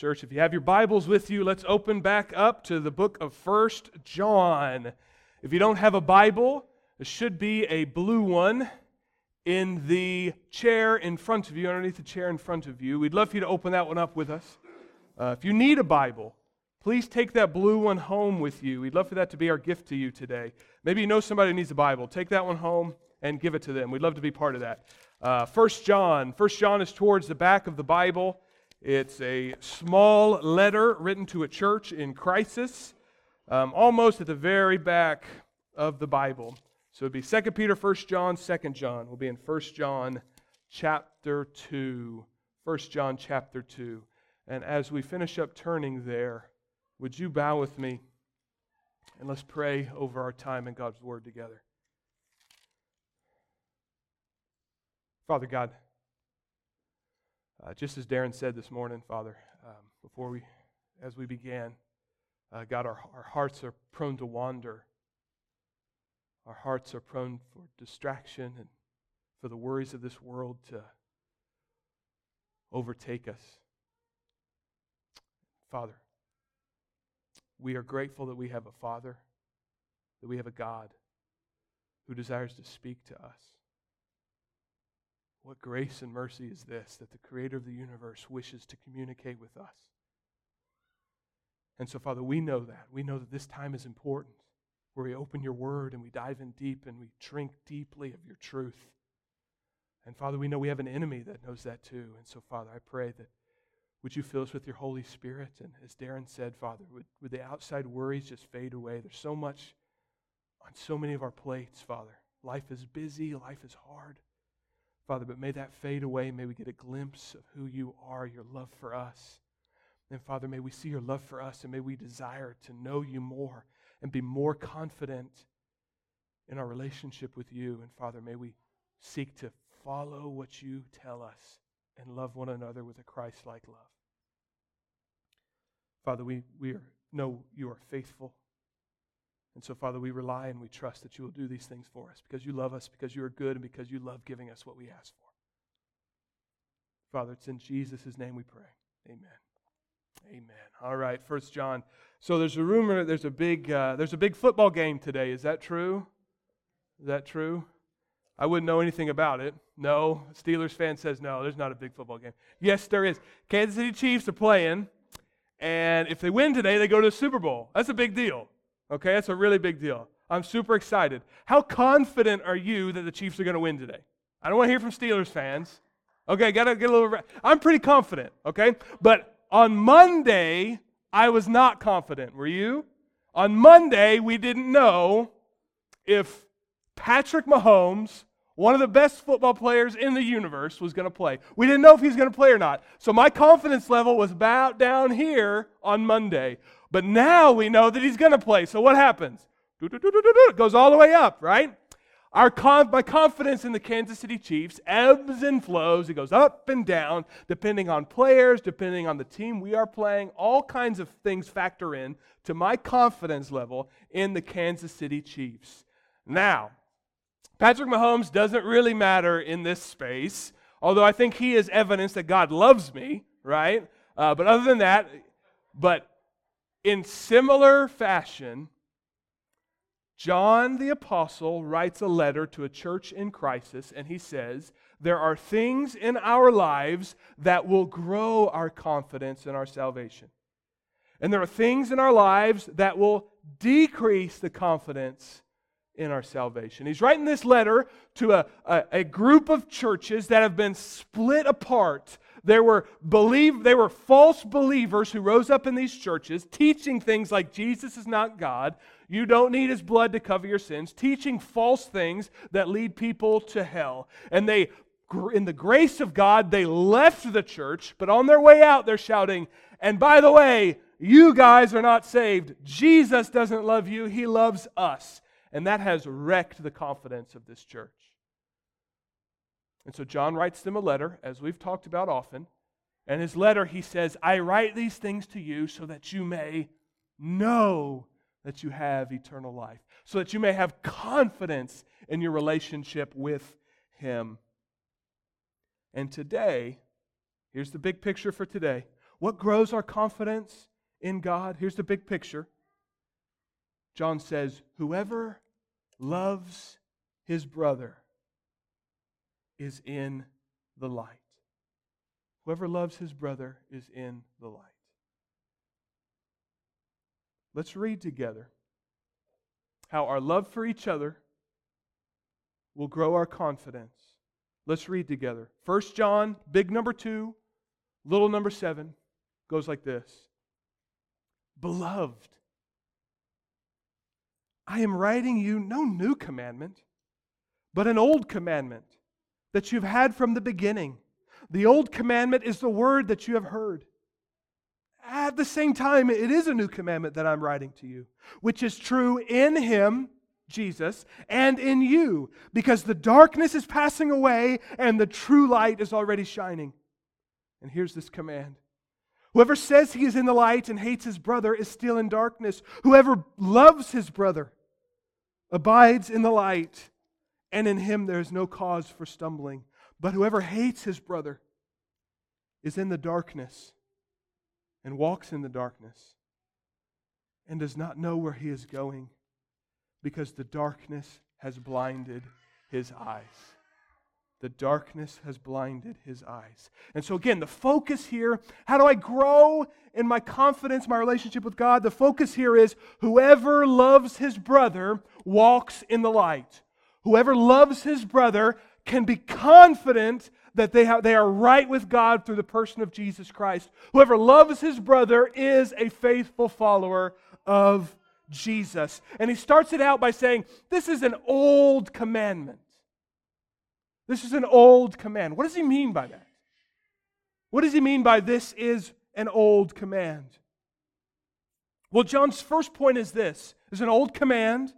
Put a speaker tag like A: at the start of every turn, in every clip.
A: Church, if you have your Bibles with you, let's open back up to the book of First John. If you don't have a Bible, there should be a blue one in the chair in front of you, underneath the chair in front of you. We'd love for you to open that one up with us. Uh, if you need a Bible, please take that blue one home with you. We'd love for that to be our gift to you today. Maybe you know somebody who needs a Bible. Take that one home and give it to them. We'd love to be part of that. Uh, First John. First John is towards the back of the Bible. It's a small letter written to a church in crisis, um, almost at the very back of the Bible. So it'd be 2 Peter, 1 John, 2 John. We'll be in 1 John chapter 2. 1 John chapter 2. And as we finish up turning there, would you bow with me and let's pray over our time in God's Word together. Father God, uh, just as Darren said this morning, Father, um, before we, as we began, uh, God, our, our hearts are prone to wander. Our hearts are prone for distraction and for the worries of this world to overtake us. Father, we are grateful that we have a Father, that we have a God who desires to speak to us. What grace and mercy is this that the Creator of the universe wishes to communicate with us? And so, Father, we know that. We know that this time is important, where we open your word and we dive in deep and we drink deeply of your truth. And, Father, we know we have an enemy that knows that too. And so, Father, I pray that would you fill us with your Holy Spirit? And as Darren said, Father, would, would the outside worries just fade away? There's so much on so many of our plates, Father. Life is busy, life is hard. Father, but may that fade away. May we get a glimpse of who you are, your love for us. And Father, may we see your love for us and may we desire to know you more and be more confident in our relationship with you. And Father, may we seek to follow what you tell us and love one another with a Christ like love. Father, we, we are, know you are faithful. And so, Father, we rely and we trust that you will do these things for us because you love us, because you are good, and because you love giving us what we ask for. Father, it's in Jesus' name we pray. Amen. Amen. All right, First John. So there's a rumor there's a big uh, there's a big football game today. Is that true? Is that true? I wouldn't know anything about it. No. Steelers fan says no. There's not a big football game. Yes, there is. Kansas City Chiefs are playing, and if they win today, they go to the Super Bowl. That's a big deal. Okay, that's a really big deal. I'm super excited. How confident are you that the Chiefs are going to win today? I don't want to hear from Steelers fans. Okay, got to get a little. I'm pretty confident. Okay, but on Monday I was not confident. Were you? On Monday we didn't know if Patrick Mahomes, one of the best football players in the universe, was going to play. We didn't know if he was going to play or not. So my confidence level was about down here on Monday. But now we know that he's going to play. So what happens? It goes all the way up, right? Our my confidence in the Kansas City Chiefs ebbs and flows. It goes up and down depending on players, depending on the team we are playing. All kinds of things factor in to my confidence level in the Kansas City Chiefs. Now, Patrick Mahomes doesn't really matter in this space, although I think he is evidence that God loves me, right? Uh, but other than that, but in similar fashion, John the Apostle writes a letter to a church in crisis, and he says, There are things in our lives that will grow our confidence in our salvation. And there are things in our lives that will decrease the confidence in our salvation. He's writing this letter to a, a, a, group of churches that have been split apart there were believe they were false believers who rose up in these churches teaching things like Jesus is not God, you don't need his blood to cover your sins, teaching false things that lead people to hell. And they in the grace of God, they left the church, but on their way out they're shouting, "And by the way, you guys are not saved. Jesus doesn't love you, he loves us." And that has wrecked the confidence of this church. And so John writes them a letter, as we've talked about often. And his letter, he says, I write these things to you so that you may know that you have eternal life, so that you may have confidence in your relationship with him. And today, here's the big picture for today. What grows our confidence in God? Here's the big picture. John says, Whoever loves his brother is in the light. Whoever loves his brother is in the light. Let's read together how our love for each other will grow our confidence. Let's read together. First John, big number 2, little number 7 goes like this. Beloved, I am writing you no new commandment, but an old commandment that you've had from the beginning. The old commandment is the word that you have heard. At the same time, it is a new commandment that I'm writing to you, which is true in him, Jesus, and in you, because the darkness is passing away and the true light is already shining. And here's this command Whoever says he is in the light and hates his brother is still in darkness. Whoever loves his brother abides in the light, and in him there is no cause for stumbling. But whoever hates his brother is in the darkness and walks in the darkness and does not know where he is going because the darkness has blinded his eyes. The darkness has blinded his eyes. And so, again, the focus here how do I grow in my confidence, my relationship with God? The focus here is whoever loves his brother walks in the light. Whoever loves his brother can be confident that they, have, they are right with God through the person of Jesus Christ. Whoever loves his brother is a faithful follower of Jesus. And he starts it out by saying, This is an old commandment. This is an old command. What does he mean by that? What does he mean by this is an old command? Well, John's first point is this there's an old command.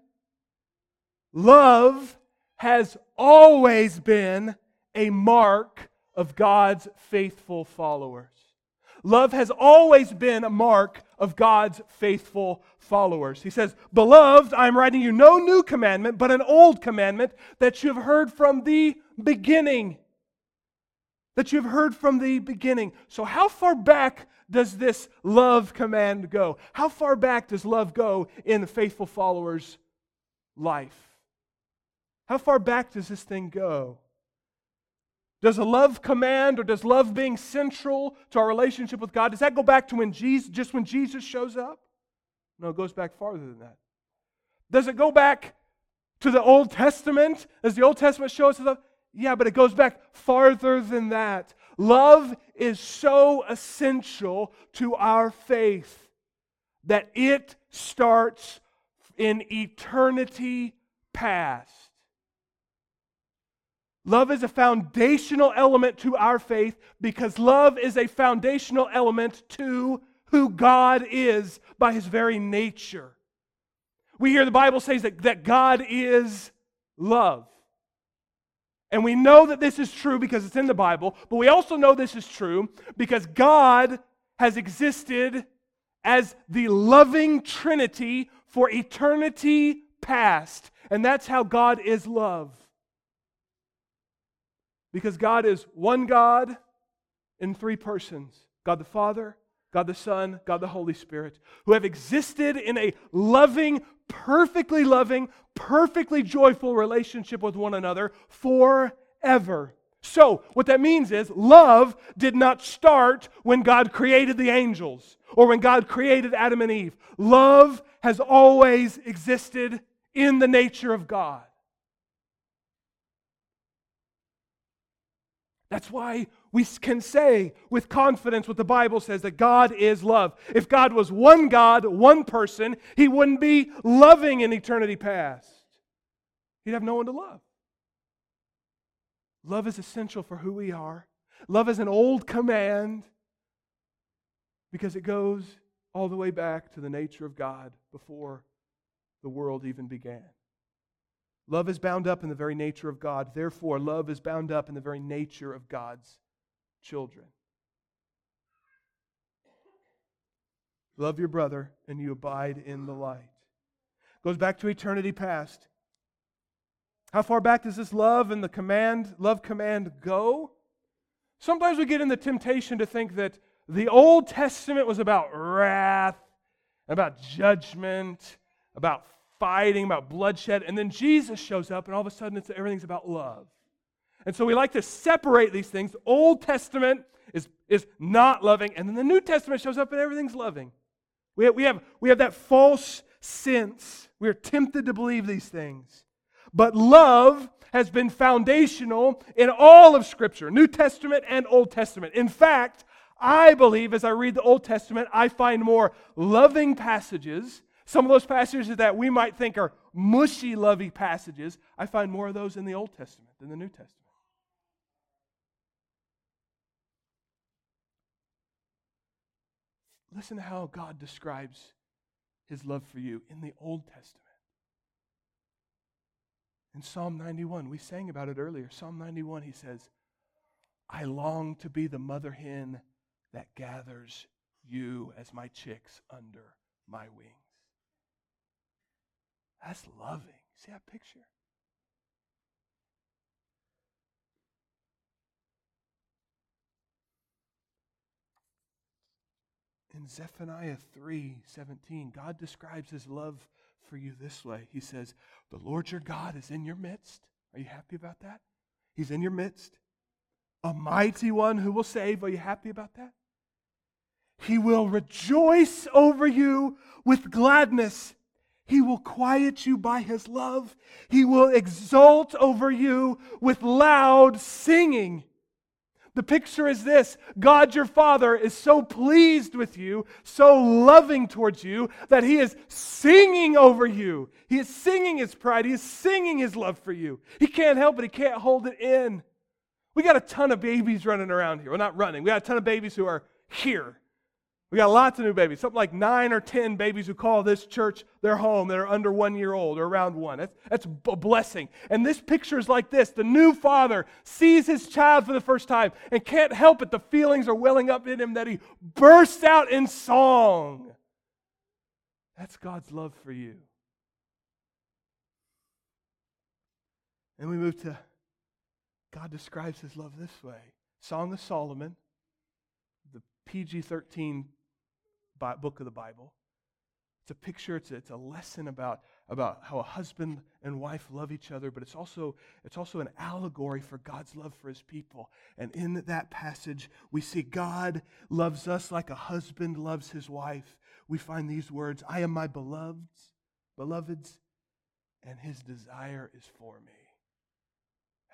A: Love has always been a mark of God's faithful followers. Love has always been a mark of God's faithful followers. He says, Beloved, I am writing you no new commandment, but an old commandment that you have heard from the beginning. That you have heard from the beginning. So, how far back does this love command go? How far back does love go in the faithful follower's life? How far back does this thing go? Does a love command or does love being central to our relationship with God, does that go back to when Jesus, just when Jesus shows up? No, it goes back farther than that. Does it go back to the Old Testament? Does the Old Testament show us love? Yeah, but it goes back farther than that. Love is so essential to our faith that it starts in eternity past. Love is a foundational element to our faith because love is a foundational element to who God is by his very nature. We hear the Bible says that, that God is love. And we know that this is true because it's in the Bible, but we also know this is true because God has existed as the loving Trinity for eternity past. And that's how God is love. Because God is one God in three persons God the Father, God the Son, God the Holy Spirit, who have existed in a loving, perfectly loving, perfectly joyful relationship with one another forever. So, what that means is love did not start when God created the angels or when God created Adam and Eve. Love has always existed in the nature of God. That's why we can say with confidence what the Bible says that God is love. If God was one God, one person, he wouldn't be loving in eternity past. He'd have no one to love. Love is essential for who we are. Love is an old command because it goes all the way back to the nature of God before the world even began. Love is bound up in the very nature of God. Therefore, love is bound up in the very nature of God's children. Love your brother, and you abide in the light. Goes back to eternity past. How far back does this love and the command, love command go? Sometimes we get in the temptation to think that The Old Testament was about wrath, about judgment, about fighting, about bloodshed. And then Jesus shows up, and all of a sudden it's, everything's about love. And so we like to separate these things. Old Testament is, is not loving, and then the New Testament shows up and everything's loving. We have, we, have, we have that false sense. We are tempted to believe these things. But love has been foundational in all of Scripture, New Testament and Old Testament. In fact, I believe as I read the Old Testament, I find more loving passages. Some of those passages that we might think are mushy, lovey passages, I find more of those in the Old Testament than the New Testament. Listen to how God describes his love for you in the Old Testament. In Psalm 91, we sang about it earlier. Psalm 91, he says, I long to be the mother hen that gathers you as my chicks under my wings. That's loving. See that picture? in Zephaniah 3 17, God describes his love for you this way. He says, The Lord your God is in your midst. Are you happy about that? He's in your midst. A mighty one who will save. Are you happy about that? He will rejoice over you with gladness. He will quiet you by his love. He will exult over you with loud singing. The picture is this God your Father is so pleased with you, so loving towards you, that He is singing over you. He is singing His pride. He is singing His love for you. He can't help it, He can't hold it in. We got a ton of babies running around here. Well, not running. We got a ton of babies who are here. We got lots of new babies, something like nine or ten babies who call this church their home that are under one year old or around one. That's, that's a blessing. And this picture is like this the new father sees his child for the first time and can't help it. The feelings are welling up in him that he bursts out in song. That's God's love for you. And we move to God describes his love this way Song of Solomon, the PG 13 book of the Bible. It's a picture, it's a, it's a lesson about, about how a husband and wife love each other, but it's also, it's also an allegory for God's love for his people. And in that passage, we see God loves us like a husband loves his wife. We find these words I am my beloved's, beloved's, and his desire is for me.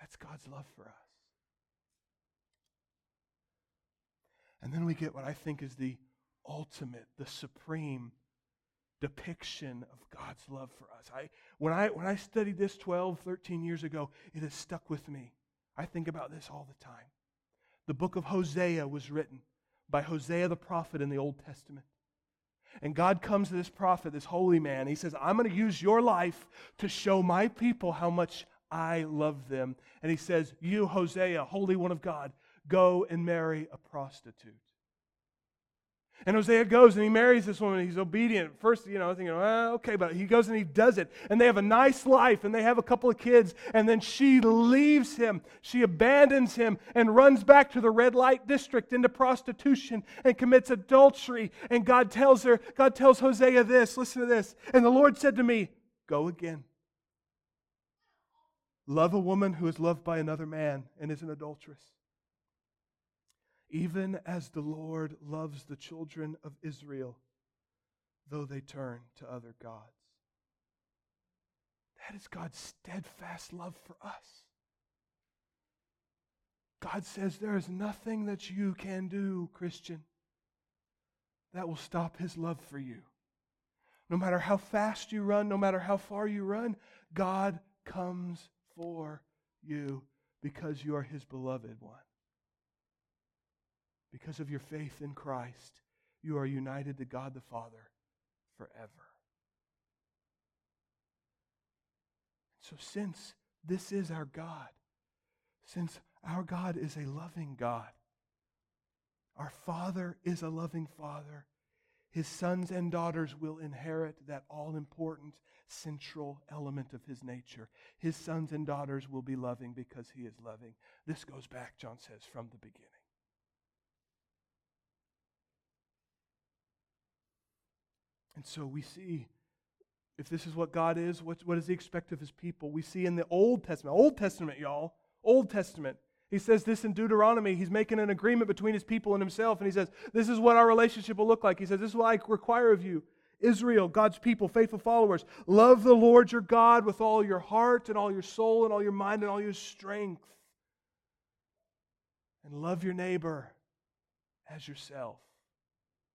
A: That's God's love for us. And then we get what I think is the ultimate, the supreme depiction of God's love for us. I, when, I, when I studied this 12, 13 years ago, it has stuck with me. I think about this all the time. The book of Hosea was written by Hosea the prophet in the Old Testament. And God comes to this prophet, this holy man. He says, I'm going to use your life to show my people how much I love them. And he says, You, Hosea, holy one of God, go and marry a prostitute. And Hosea goes and he marries this woman. He's obedient. First, you know, thinking, well, okay, but he goes and he does it. And they have a nice life and they have a couple of kids. And then she leaves him. She abandons him and runs back to the red light district into prostitution and commits adultery. And God tells her, God tells Hosea this listen to this. And the Lord said to me, Go again. Love a woman who is loved by another man and is an adulteress even as the Lord loves the children of Israel, though they turn to other gods. That is God's steadfast love for us. God says there is nothing that you can do, Christian, that will stop his love for you. No matter how fast you run, no matter how far you run, God comes for you because you are his beloved one. Because of your faith in Christ, you are united to God the Father forever. So, since this is our God, since our God is a loving God, our Father is a loving Father, his sons and daughters will inherit that all important central element of his nature. His sons and daughters will be loving because he is loving. This goes back, John says, from the beginning. And so we see if this is what God is, what, what does He expect of His people? We see in the Old Testament, Old Testament, y'all, Old Testament. He says this in Deuteronomy. He's making an agreement between his people and himself. And he says, This is what our relationship will look like. He says, This is what I require of you. Israel, God's people, faithful followers. Love the Lord your God with all your heart and all your soul and all your mind and all your strength. And love your neighbor as yourself.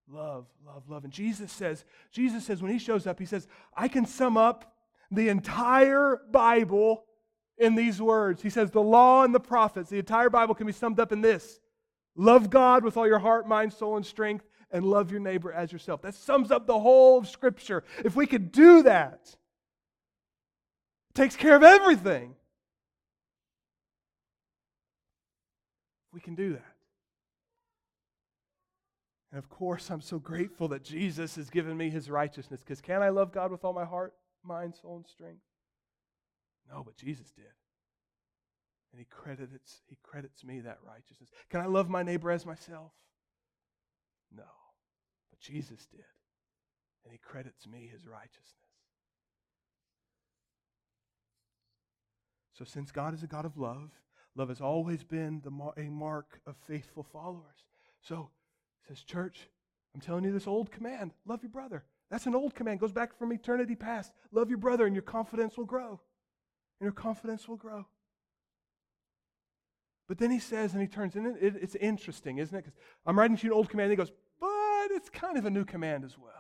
A: Love, love, love. And Jesus says, Jesus says, when he shows up, he says, I can sum up the entire Bible in these words. He says, the law and the prophets, the entire Bible can be summed up in this love God with all your heart, mind, soul, and strength, and love your neighbor as yourself. That sums up the whole of Scripture. If we could do that, takes care of everything. We can do that. And of course, I'm so grateful that Jesus has given me his righteousness because can I love God with all my heart, mind, soul, and strength? No, but Jesus did. And he credits, he credits me that righteousness. Can I love my neighbor as myself? No. But Jesus did. And he credits me his righteousness. So, since God is a God of love, love has always been the mar- a mark of faithful followers. So, says, Church, I'm telling you this old command love your brother. That's an old command, goes back from eternity past. Love your brother, and your confidence will grow. And your confidence will grow. But then he says, and he turns, and it, it's interesting, isn't it? Because I'm writing to you an old command, and he goes, but it's kind of a new command as well.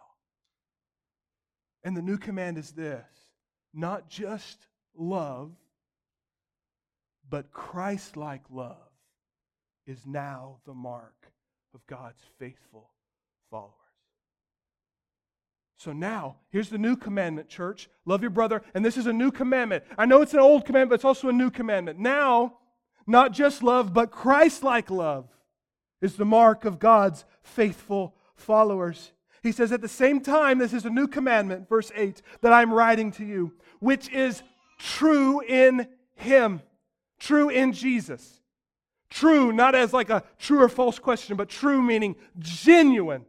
A: And the new command is this not just love, but Christ like love is now the mark of God's faithful followers. So now, here's the new commandment, church. Love your brother. And this is a new commandment. I know it's an old commandment, but it's also a new commandment. Now, not just love, but Christ like love is the mark of God's faithful followers. He says, at the same time, this is a new commandment, verse 8, that I'm writing to you, which is true in Him, true in Jesus. True, not as like a true or false question, but true meaning genuine.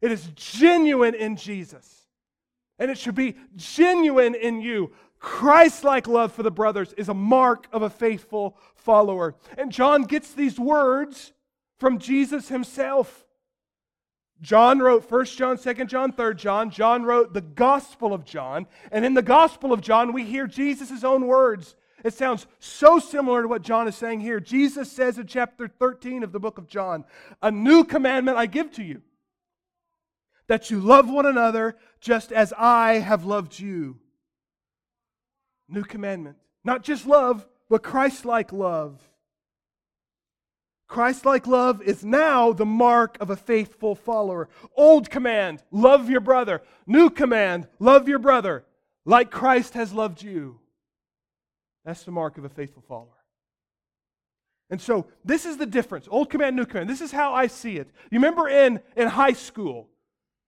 A: It is genuine in Jesus. And it should be genuine in you. Christ like love for the brothers is a mark of a faithful follower. And John gets these words from Jesus himself. John wrote 1 John, 2 John, 3 John. John wrote the Gospel of John. And in the Gospel of John, we hear Jesus' own words it sounds so similar to what John is saying here. Jesus says in chapter 13 of the book of John, A new commandment I give to you, that you love one another just as I have loved you. New commandment. Not just love, but Christ like love. Christ like love is now the mark of a faithful follower. Old command, love your brother. New command, love your brother like Christ has loved you. That's the mark of a faithful follower. And so this is the difference. Old command, new command. This is how I see it. You remember in, in high school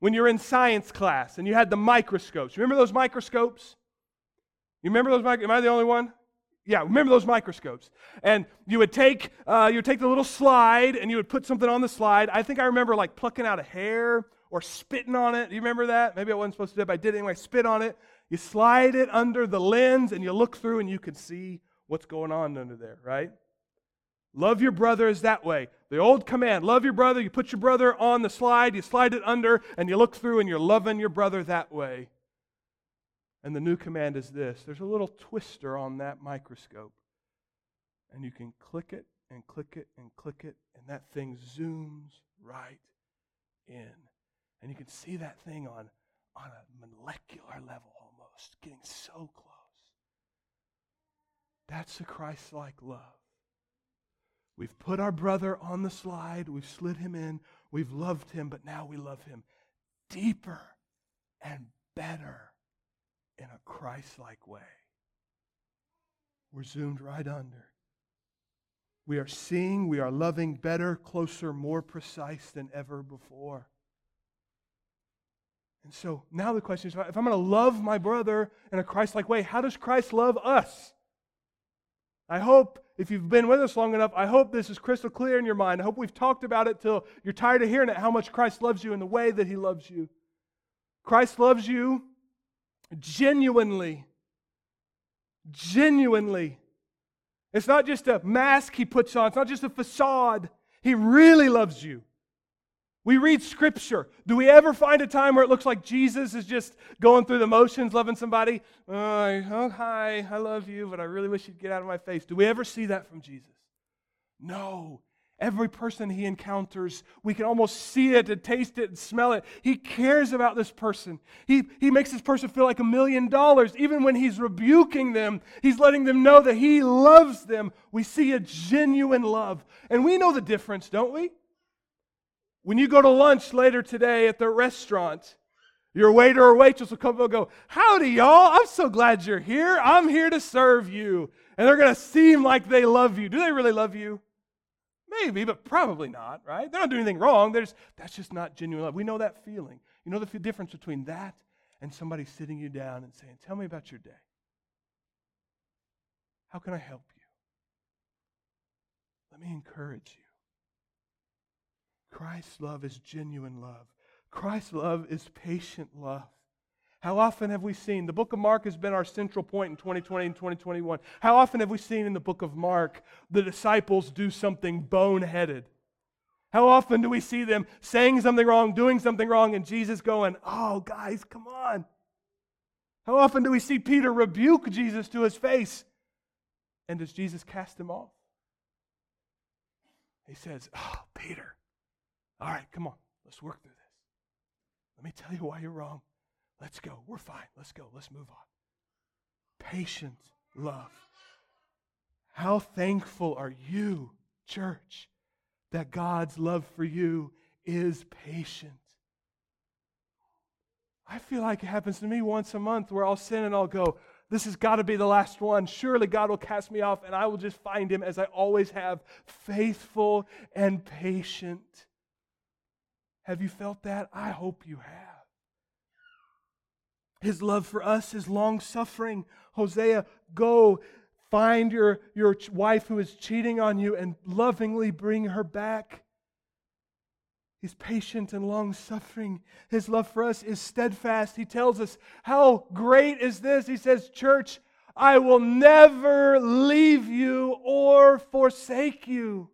A: when you're in science class and you had the microscopes. Remember those microscopes? You remember those microscopes? Am I the only one? Yeah, remember those microscopes. And you would take uh, you would take the little slide and you would put something on the slide. I think I remember like plucking out a hair or spitting on it. Do you remember that? Maybe I wasn't supposed to do it, but I did it anyway. Spit on it. You slide it under the lens and you look through and you can see what's going on under there, right? Love your brother is that way. The old command, love your brother, you put your brother on the slide, you slide it under, and you look through and you're loving your brother that way. And the new command is this there's a little twister on that microscope. And you can click it and click it and click it, and that thing zooms right in. And you can see that thing on, on a molecular level getting so close. That's a Christ like love. We've put our brother on the slide, we've slid him in, we've loved him, but now we love him deeper and better in a Christ like way. We're zoomed right under. We are seeing, we are loving better, closer, more precise than ever before. And so now the question is if I'm going to love my brother in a Christ like way, how does Christ love us? I hope if you've been with us long enough, I hope this is crystal clear in your mind. I hope we've talked about it till you're tired of hearing it, how much Christ loves you and the way that he loves you. Christ loves you genuinely. Genuinely. It's not just a mask he puts on, it's not just a facade. He really loves you. We read scripture. Do we ever find a time where it looks like Jesus is just going through the motions, loving somebody? Oh, hi, I love you, but I really wish you'd get out of my face. Do we ever see that from Jesus? No. Every person he encounters, we can almost see it and taste it and smell it. He cares about this person. He, he makes this person feel like a million dollars. Even when he's rebuking them, he's letting them know that he loves them. We see a genuine love. And we know the difference, don't we? When you go to lunch later today at the restaurant, your waiter or waitress will come up and go, Howdy, y'all. I'm so glad you're here. I'm here to serve you. And they're going to seem like they love you. Do they really love you? Maybe, but probably not, right? They're not doing anything wrong. There's, that's just not genuine love. We know that feeling. You know the difference between that and somebody sitting you down and saying, Tell me about your day. How can I help you? Let me encourage you. Christ's love is genuine love. Christ's love is patient love. How often have we seen, the book of Mark has been our central point in 2020 and 2021. How often have we seen in the book of Mark the disciples do something boneheaded? How often do we see them saying something wrong, doing something wrong, and Jesus going, Oh, guys, come on. How often do we see Peter rebuke Jesus to his face? And does Jesus cast him off? He says, Oh, Peter, all right, come on. Let's work through this. Let me tell you why you're wrong. Let's go. We're fine. Let's go. Let's move on. Patient love. How thankful are you, church, that God's love for you is patient? I feel like it happens to me once a month where I'll sin and I'll go, This has got to be the last one. Surely God will cast me off and I will just find him as I always have, faithful and patient. Have you felt that? I hope you have. His love for us is long suffering. Hosea, go find your, your wife who is cheating on you and lovingly bring her back. He's patient and long suffering. His love for us is steadfast. He tells us, How great is this? He says, Church, I will never leave you or forsake you.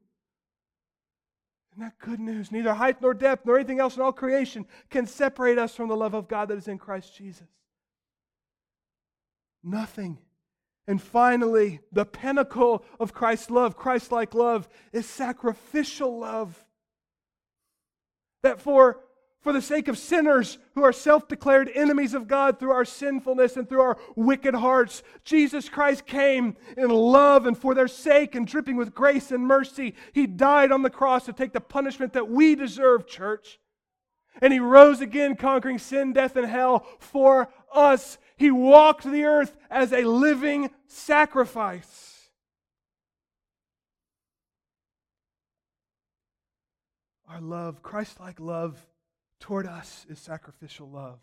A: Isn't that good news? Neither height nor depth nor anything else in all creation can separate us from the love of God that is in Christ Jesus. Nothing. And finally, the pinnacle of Christ's love, Christ like love, is sacrificial love. That for for the sake of sinners who are self declared enemies of God through our sinfulness and through our wicked hearts. Jesus Christ came in love and for their sake and dripping with grace and mercy. He died on the cross to take the punishment that we deserve, church. And He rose again, conquering sin, death, and hell for us. He walked the earth as a living sacrifice. Our love, Christ like love, toward us is sacrificial love.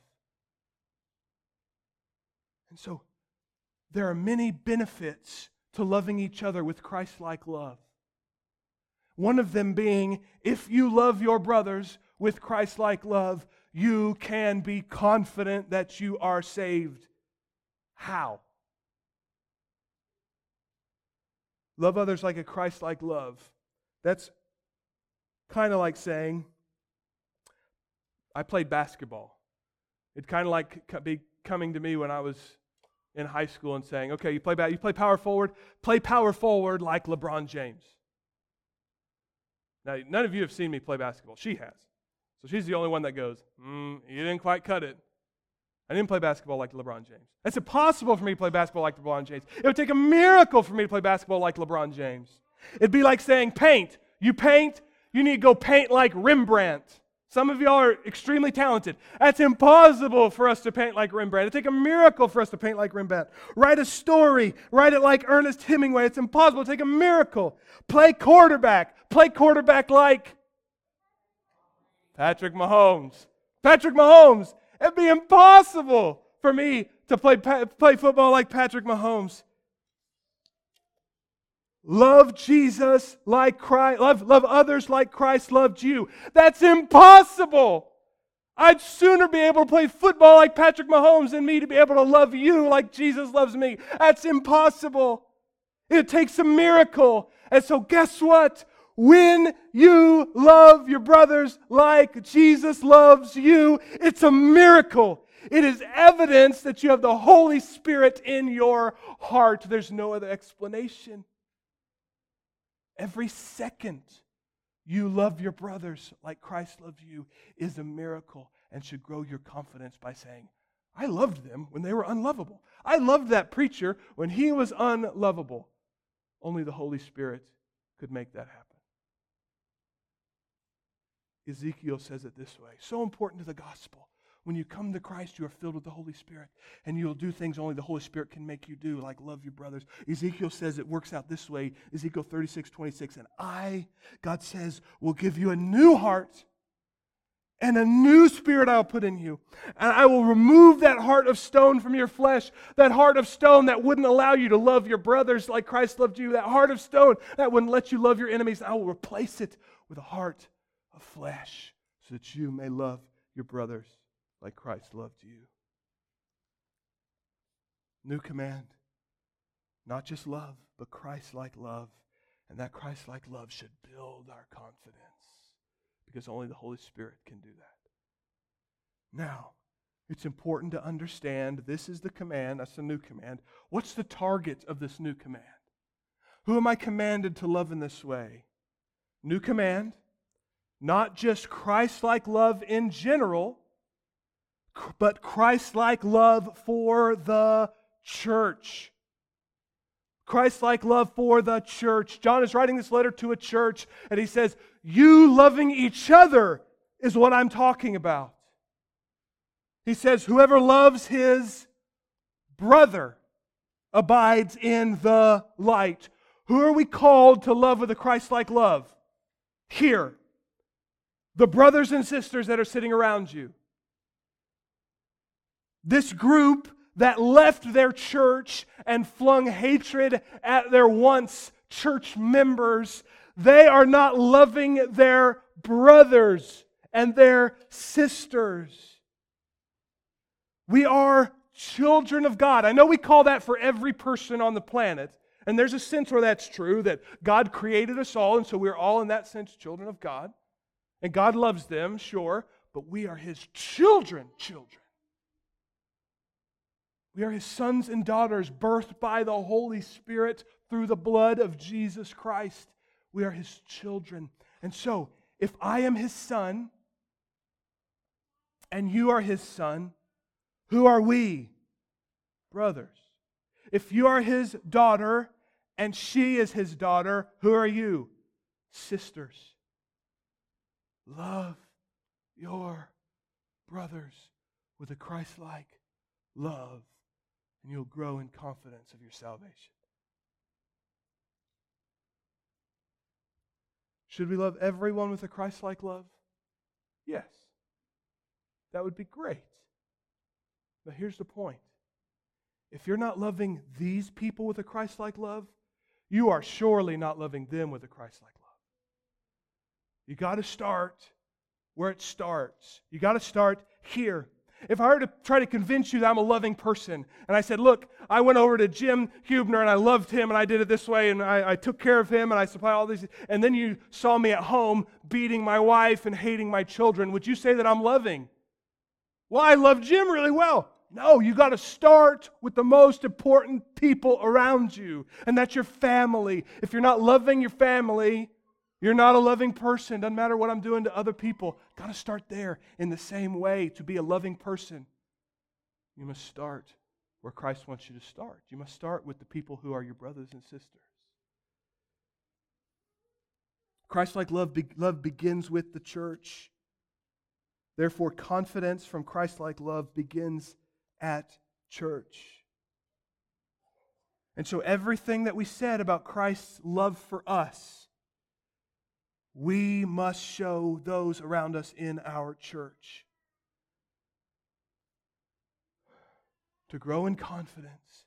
A: And so there are many benefits to loving each other with Christ like love. One of them being if you love your brothers with Christ like love, you can be confident that you are saved. How? Love others like a Christ like love. That's kind of like saying, I played basketball. It kind of like be coming to me when I was in high school and saying, "Okay, you play you play power forward, play power forward like LeBron James." Now, none of you have seen me play basketball. She has, so she's the only one that goes, mm, "You didn't quite cut it." I didn't play basketball like LeBron James. It's impossible for me to play basketball like LeBron James. It would take a miracle for me to play basketball like LeBron James. It'd be like saying, paint. You paint, you need to go paint like Rembrandt. Some of y'all are extremely talented. That's impossible for us to paint like Rembrandt. It'd take a miracle for us to paint like Rembrandt. Write a story, write it like Ernest Hemingway. It's impossible. It'd take a miracle. Play quarterback, play quarterback like Patrick Mahomes. Patrick Mahomes. It'd be impossible for me to play, play football like Patrick Mahomes. Love Jesus like Christ, love, love others like Christ loved you. That's impossible. I'd sooner be able to play football like Patrick Mahomes than me to be able to love you like Jesus loves me. That's impossible. It takes a miracle. And so, guess what? When you love your brothers like Jesus loves you, it's a miracle. It is evidence that you have the Holy Spirit in your heart. There's no other explanation. Every second you love your brothers like Christ loves you is a miracle and should grow your confidence by saying, I loved them when they were unlovable. I loved that preacher when he was unlovable. Only the Holy Spirit could make that happen. Ezekiel says it this way so important to the gospel. When you come to Christ, you are filled with the Holy Spirit, and you'll do things only the Holy Spirit can make you do, like love your brothers. Ezekiel says it works out this way Ezekiel 36, 26. And I, God says, will give you a new heart and a new spirit I'll put in you. And I will remove that heart of stone from your flesh, that heart of stone that wouldn't allow you to love your brothers like Christ loved you, that heart of stone that wouldn't let you love your enemies. I will replace it with a heart of flesh so that you may love your brothers like Christ loved you. New command. Not just love, but Christ like love. And that Christ like love should build our confidence because only the Holy Spirit can do that. Now, it's important to understand this is the command, that's the new command. What's the target of this new command? Who am I commanded to love in this way? New command, not just Christ like love in general, but Christ like love for the church. Christ like love for the church. John is writing this letter to a church, and he says, You loving each other is what I'm talking about. He says, Whoever loves his brother abides in the light. Who are we called to love with a Christ like love? Here. The brothers and sisters that are sitting around you. This group that left their church and flung hatred at their once church members, they are not loving their brothers and their sisters. We are children of God. I know we call that for every person on the planet. And there's a sense where that's true, that God created us all, and so we're all, in that sense, children of God. And God loves them, sure, but we are His children, children. We are his sons and daughters, birthed by the Holy Spirit through the blood of Jesus Christ. We are his children. And so, if I am his son and you are his son, who are we? Brothers. If you are his daughter and she is his daughter, who are you? Sisters. Love your brothers with a Christ like love and you'll grow in confidence of your salvation. Should we love everyone with a Christ like love? Yes. That would be great. But here's the point if you're not loving these people with a Christ like love, you are surely not loving them with a Christ like love. You got to start where it starts. You got to start here. If I were to try to convince you that I'm a loving person, and I said, Look, I went over to Jim Hubner and I loved him and I did it this way and I, I took care of him and I supplied all these, and then you saw me at home beating my wife and hating my children, would you say that I'm loving? Well, I love Jim really well. No, you got to start with the most important people around you, and that's your family. If you're not loving your family, you're not a loving person. Doesn't matter what I'm doing to other people. Got to start there in the same way to be a loving person. You must start where Christ wants you to start. You must start with the people who are your brothers and sisters. Christ like love, be- love begins with the church. Therefore, confidence from Christ like love begins at church. And so, everything that we said about Christ's love for us we must show those around us in our church. To grow in confidence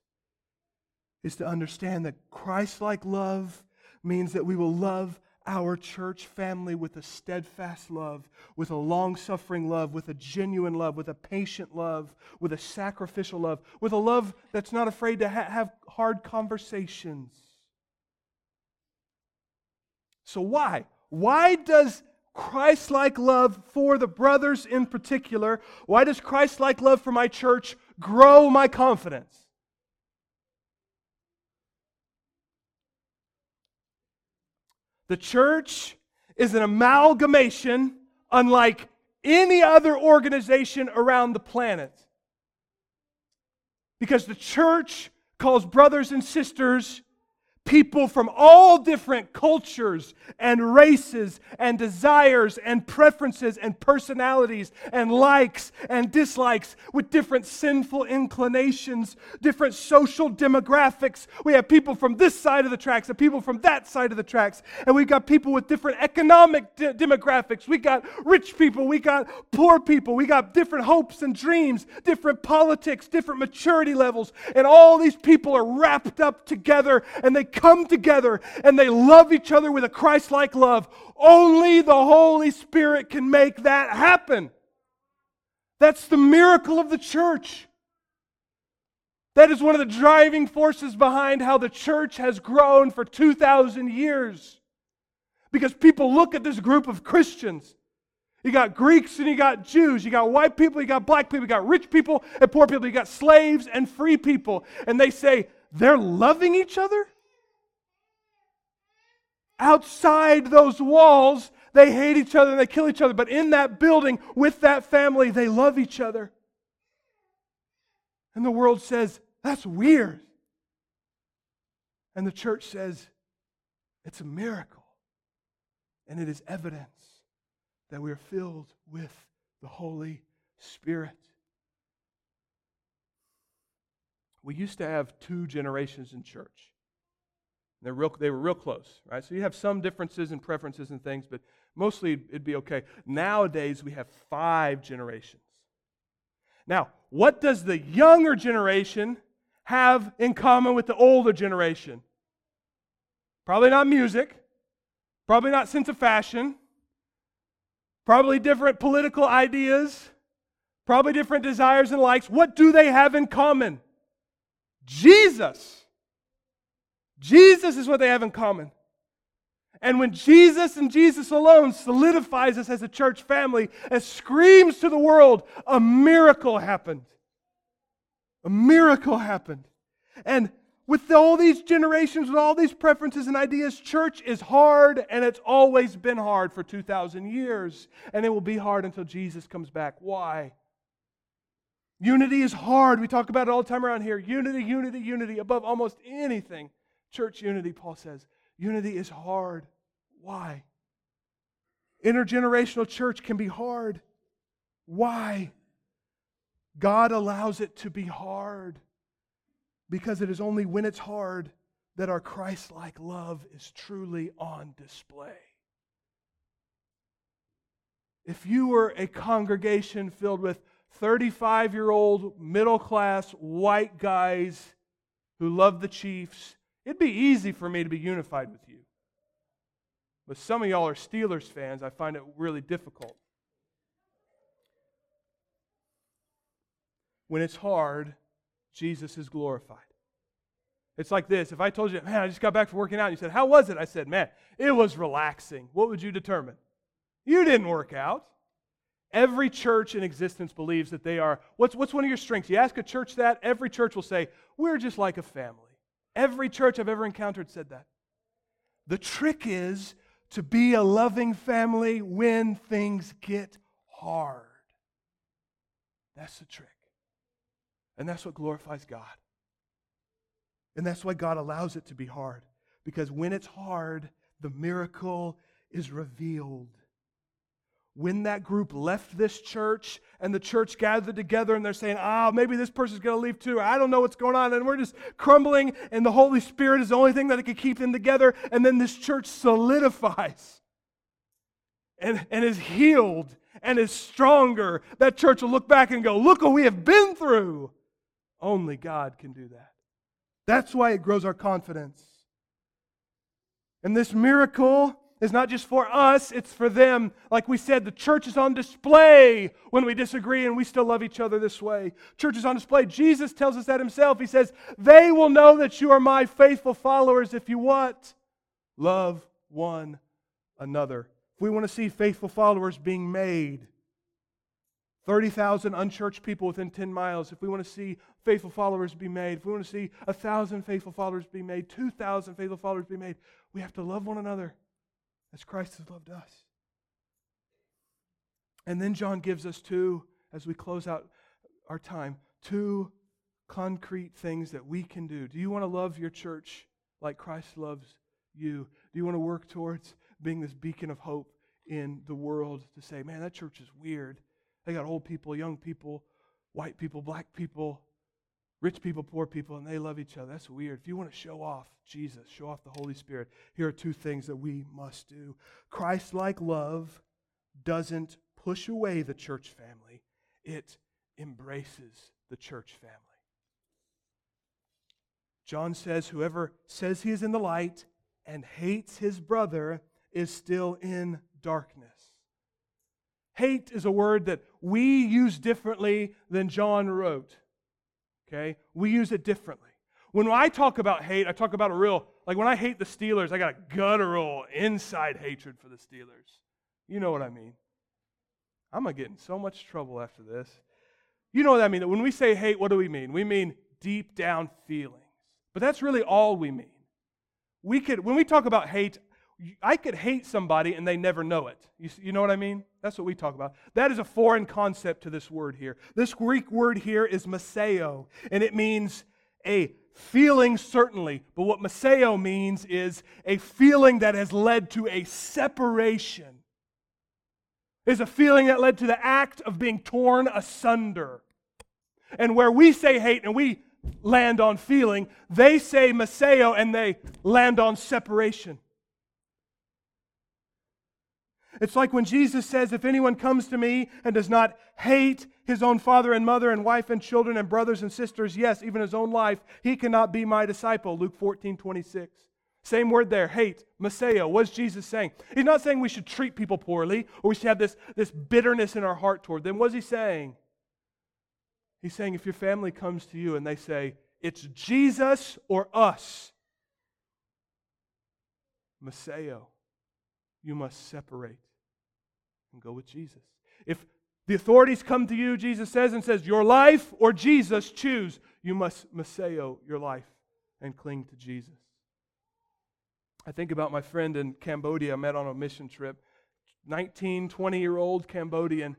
A: is to understand that Christ like love means that we will love our church family with a steadfast love, with a long suffering love, with a genuine love, with a patient love, with a sacrificial love, with a love that's not afraid to ha- have hard conversations. So, why? Why does Christ like love for the brothers in particular, why does Christ like love for my church grow my confidence? The church is an amalgamation unlike any other organization around the planet. Because the church calls brothers and sisters people from all different cultures and races and desires and preferences and personalities and likes and dislikes with different sinful inclinations, different social demographics. We have people from this side of the tracks and people from that side of the tracks. And we've got people with different economic de- demographics. We got rich people, we got poor people, we got different hopes and dreams, different politics, different maturity levels. And all these people are wrapped up together and they come together and they love each other with a Christ like love. Only the Holy Spirit can make that happen. That's the miracle of the church. That is one of the driving forces behind how the church has grown for 2,000 years. Because people look at this group of Christians. You got Greeks and you got Jews. You got white people, you got black people, you got rich people and poor people, you got slaves and free people. And they say, they're loving each other? Outside those walls, they hate each other and they kill each other. But in that building, with that family, they love each other. And the world says, that's weird. And the church says, it's a miracle. And it is evidence that we are filled with the Holy Spirit. We used to have two generations in church. They're real, they were real close, right? So you have some differences and preferences and things, but mostly it'd be okay. Nowadays, we have five generations. Now, what does the younger generation have in common with the older generation? Probably not music, probably not sense of fashion, probably different political ideas, probably different desires and likes. What do they have in common? Jesus. Jesus is what they have in common. And when Jesus and Jesus alone solidifies us as a church family and screams to the world, a miracle happened. A miracle happened. And with all these generations, with all these preferences and ideas, church is hard and it's always been hard for 2,000 years. And it will be hard until Jesus comes back. Why? Unity is hard. We talk about it all the time around here. Unity, unity, unity above almost anything. Church unity, Paul says, unity is hard. Why? Intergenerational church can be hard. Why? God allows it to be hard because it is only when it's hard that our Christ like love is truly on display. If you were a congregation filled with 35 year old, middle class, white guys who love the Chiefs It'd be easy for me to be unified with you. But some of y'all are Steelers fans. I find it really difficult. When it's hard, Jesus is glorified. It's like this. If I told you, man, I just got back from working out, and you said, How was it? I said, Man, it was relaxing. What would you determine? You didn't work out. Every church in existence believes that they are. What's, what's one of your strengths? You ask a church that, every church will say, We're just like a family. Every church I've ever encountered said that. The trick is to be a loving family when things get hard. That's the trick. And that's what glorifies God. And that's why God allows it to be hard. Because when it's hard, the miracle is revealed when that group left this church and the church gathered together and they're saying, ah, oh, maybe this person's going to leave too. I don't know what's going on. And we're just crumbling, and the Holy Spirit is the only thing that can keep them together. And then this church solidifies and, and is healed and is stronger. That church will look back and go, look what we have been through. Only God can do that. That's why it grows our confidence. And this miracle It's not just for us, it's for them. Like we said, the church is on display when we disagree and we still love each other this way. Church is on display. Jesus tells us that himself. He says, They will know that you are my faithful followers if you what? Love one another. If we want to see faithful followers being made, 30,000 unchurched people within 10 miles, if we want to see faithful followers be made, if we want to see 1,000 faithful followers be made, 2,000 faithful followers be made, we have to love one another as Christ has loved us. And then John gives us two, as we close out our time, two concrete things that we can do. Do you want to love your church like Christ loves you? Do you want to work towards being this beacon of hope in the world to say, man, that church is weird? They got old people, young people, white people, black people, rich people, poor people, and they love each other. That's weird. If you want to show off Jesus, show off the Holy Spirit, here are two things that we must do. Christ like love doesn't push away the church family, it embraces the church family. John says, Whoever says he is in the light and hates his brother is still in darkness. Hate is a word that we use differently than John wrote. Okay? We use it differently. When I talk about hate, I talk about a real, like when I hate the Steelers, I got a guttural inside hatred for the Steelers. You know what I mean. I'm going to get in so much trouble after this. You know what I mean? When we say hate, what do we mean? We mean deep down feelings. But that's really all we mean. We could, when we talk about hate, I could hate somebody and they never know it. You, you know what I mean? That's what we talk about. That is a foreign concept to this word here. This Greek word here is miseo, and it means a feeling, certainly, but what miseo means is a feeling that has led to a separation. Is a feeling that led to the act of being torn asunder. And where we say hate and we land on feeling, they say miseo and they land on separation. It's like when Jesus says, If anyone comes to me and does not hate his own father and mother and wife and children and brothers and sisters, yes, even his own life, he cannot be my disciple. Luke 14, 26. Same word there, hate, miseo. What's Jesus saying? He's not saying we should treat people poorly or we should have this, this bitterness in our heart toward them. What's he saying? He's saying if your family comes to you and they say, it's Jesus or us, miseo, you must separate and go with Jesus. If the authorities come to you, Jesus says, and says, Your life or Jesus, choose. You must miseo your life and cling to Jesus. I think about my friend in Cambodia I met on a mission trip. 19, 20 year old Cambodian.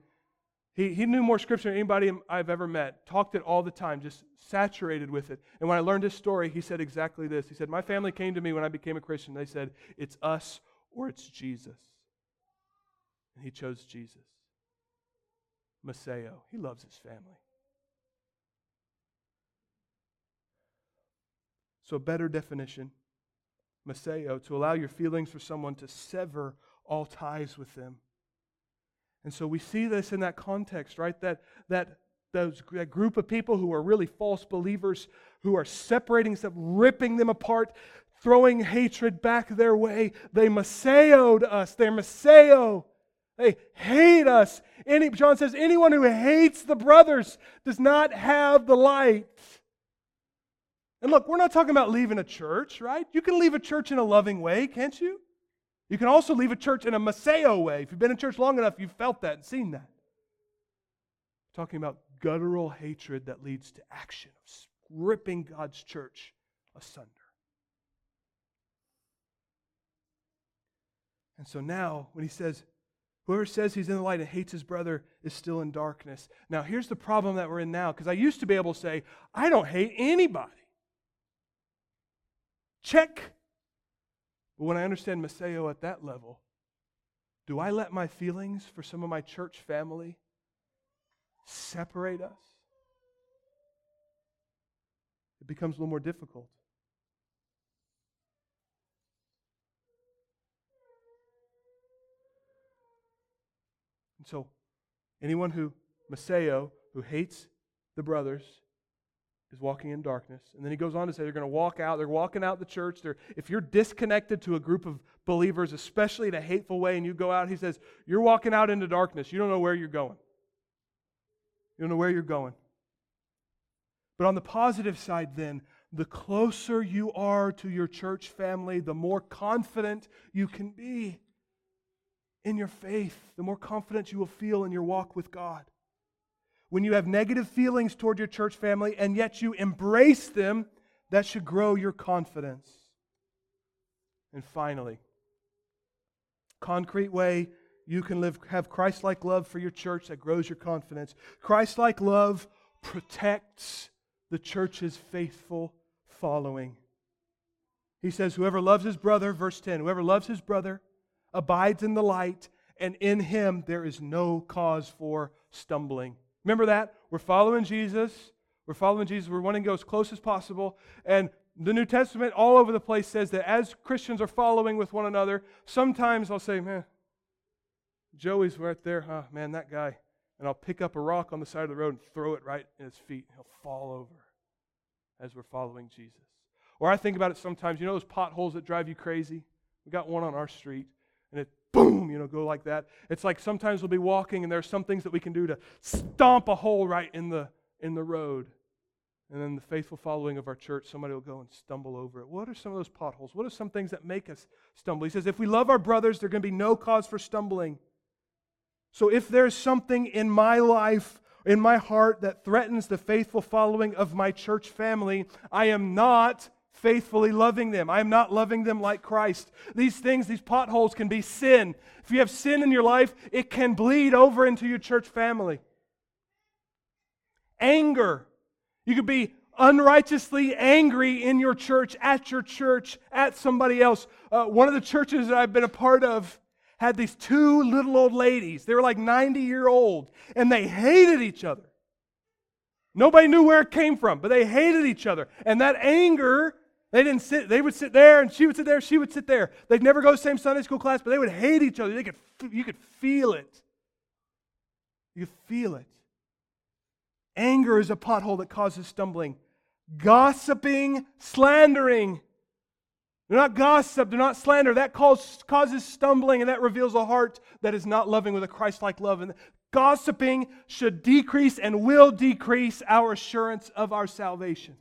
A: He, he knew more scripture than anybody I've ever met, talked it all the time, just saturated with it. And when I learned his story, he said exactly this. He said, My family came to me when I became a Christian. They said, It's us or it's Jesus. And he chose Jesus. Miseo. He loves his family. So, a better definition Miseo, to allow your feelings for someone to sever all ties with them. And so we see this in that context, right? That, that, those, that group of people who are really false believers, who are separating stuff, ripping them apart, throwing hatred back their way. They miseoed us. They're miseo. They hate us. Any, John says, anyone who hates the brothers does not have the light. And look, we're not talking about leaving a church, right? You can leave a church in a loving way, can't you? You can also leave a church in a miseo way. If you've been in church long enough, you've felt that and seen that. talking about guttural hatred that leads to action, ripping God's church asunder. And so now, when he says, Whoever says he's in the light and hates his brother is still in darkness. Now, here's the problem that we're in now, because I used to be able to say, I don't hate anybody. Check. But when I understand Miseo at that level, do I let my feelings for some of my church family separate us? It becomes a little more difficult. And so, anyone who, Miseo, who hates the brothers, is walking in darkness. And then he goes on to say they're going to walk out. They're walking out the church. They're, if you're disconnected to a group of believers, especially in a hateful way, and you go out, he says, you're walking out into darkness. You don't know where you're going. You don't know where you're going. But on the positive side, then, the closer you are to your church family, the more confident you can be in your faith, the more confident you will feel in your walk with God when you have negative feelings toward your church family and yet you embrace them, that should grow your confidence. And finally, concrete way you can live have Christ-like love for your church that grows your confidence. Christ-like love protects the church's faithful following. He says, Whoever loves his brother, verse 10, whoever loves his brother abides in the light, and in him there is no cause for stumbling. Remember that? We're following Jesus. We're following Jesus. We're wanting to go as close as possible. And the New Testament, all over the place, says that as Christians are following with one another, sometimes I'll say, man, Joey's right there, huh? Man, that guy. And I'll pick up a rock on the side of the road and throw it right in his feet. He'll fall over as we're following Jesus. Or I think about it sometimes. You know those potholes that drive you crazy? We got one on our street, boom, you know, go like that. It's like sometimes we'll be walking and there's some things that we can do to stomp a hole right in the in the road. And then the faithful following of our church, somebody will go and stumble over it. What are some of those potholes? What are some things that make us stumble? He says, if we love our brothers, there's going to be no cause for stumbling. So if there's something in my life, in my heart, that threatens the faithful following of my church family, I am not faithfully loving them. I am not loving them like Christ. These things, these potholes can be sin. If you have sin in your life, it can bleed over into your church family. Anger. You could be unrighteously angry in your church, at your church, at somebody else. Uh, one of the churches that I've been a part of had these two little old ladies. They were like 90 year old, and they hated each other. Nobody knew where it came from, but they hated each other. And that anger they didn't sit, they would sit there and she would sit there, she would sit there. They'd never go to the same Sunday school class, but they would hate each other. They could, you could feel it. You feel it. Anger is a pothole that causes stumbling. Gossiping, slandering. They're not gossip, they're not slander. That causes stumbling, and that reveals a heart that is not loving with a Christ like love. And gossiping should decrease and will decrease our assurance of our salvation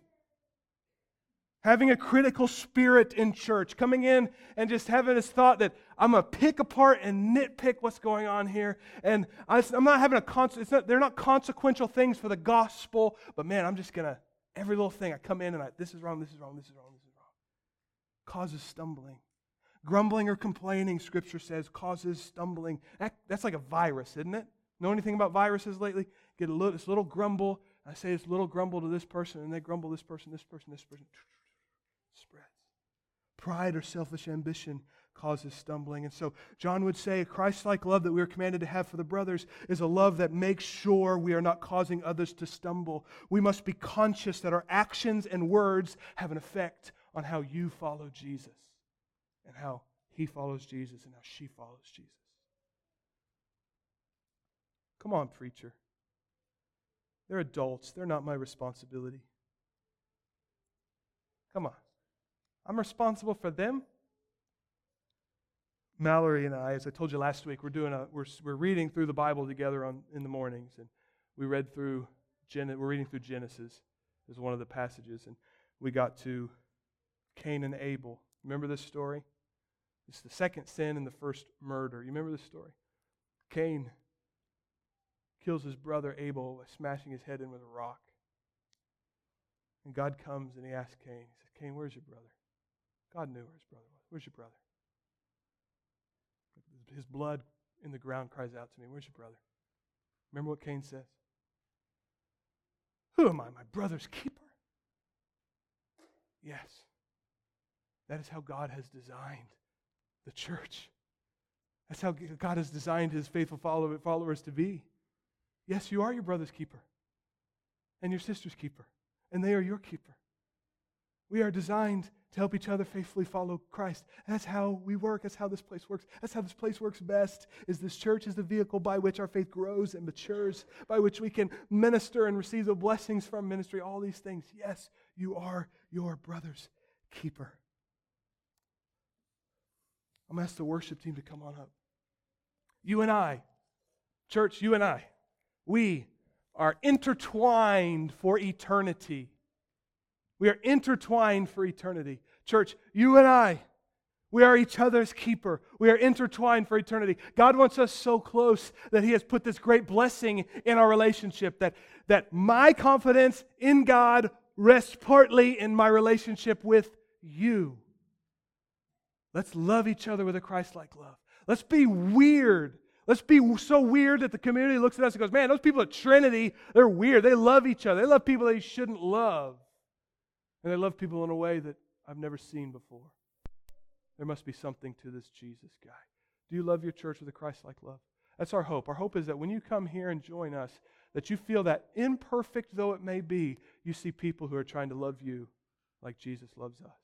A: having a critical spirit in church, coming in and just having this thought that I'm going to pick apart and nitpick what's going on here. And I, am not having a con- not, they're not consequential things for the gospel, but man, I'm just going to, every little thing I come in and I, this is wrong, this is wrong, this is wrong, this is wrong. Causes stumbling. Grumbling or complaining, scripture says, causes stumbling. That, that's like a virus, isn't it? Know anything about viruses lately? Get a little, this little grumble. I say this little grumble to this person, and they grumble this person, this person, this person spreads. Pride or selfish ambition causes stumbling. And so John would say a Christ like love that we are commanded to have for the brothers is a love that makes sure we are not causing others to stumble. We must be conscious that our actions and words have an effect on how you follow Jesus and how he follows Jesus and how she follows Jesus. Come on, preacher. They're adults, they're not my responsibility. Come on. I'm responsible for them. Mallory and I, as I told you last week, we're doing a we're, we're reading through the Bible together on in the mornings, and we read through Gen, we're reading through Genesis is one of the passages, and we got to Cain and Abel. Remember this story? It's the second sin and the first murder. You remember this story? Cain kills his brother Abel by smashing his head in with a rock. And God comes and he asks Cain, he says, Cain, where's your brother? God knew where his brother was. Where's your brother? His blood in the ground cries out to me, Where's your brother? Remember what Cain says? Who am I, my brother's keeper? Yes. That is how God has designed the church. That's how God has designed his faithful followers to be. Yes, you are your brother's keeper and your sister's keeper, and they are your keeper. We are designed to help each other faithfully follow Christ. That's how we work. That's how this place works. That's how this place works best. Is this church is the vehicle by which our faith grows and matures, by which we can minister and receive the blessings from ministry. All these things. Yes, you are your brother's keeper. I'm going to ask the worship team to come on up. You and I, church, you and I, we are intertwined for eternity. We are intertwined for eternity. Church, you and I, we are each other's keeper. We are intertwined for eternity. God wants us so close that He has put this great blessing in our relationship that, that my confidence in God rests partly in my relationship with you. Let's love each other with a Christ like love. Let's be weird. Let's be so weird that the community looks at us and goes, man, those people at Trinity, they're weird. They love each other. They love people they shouldn't love. And they love people in a way that I've never seen before. There must be something to this Jesus guy. Do you love your church with a Christ like love? That's our hope. Our hope is that when you come here and join us, that you feel that imperfect though it may be, you see people who are trying to love you like Jesus loves us.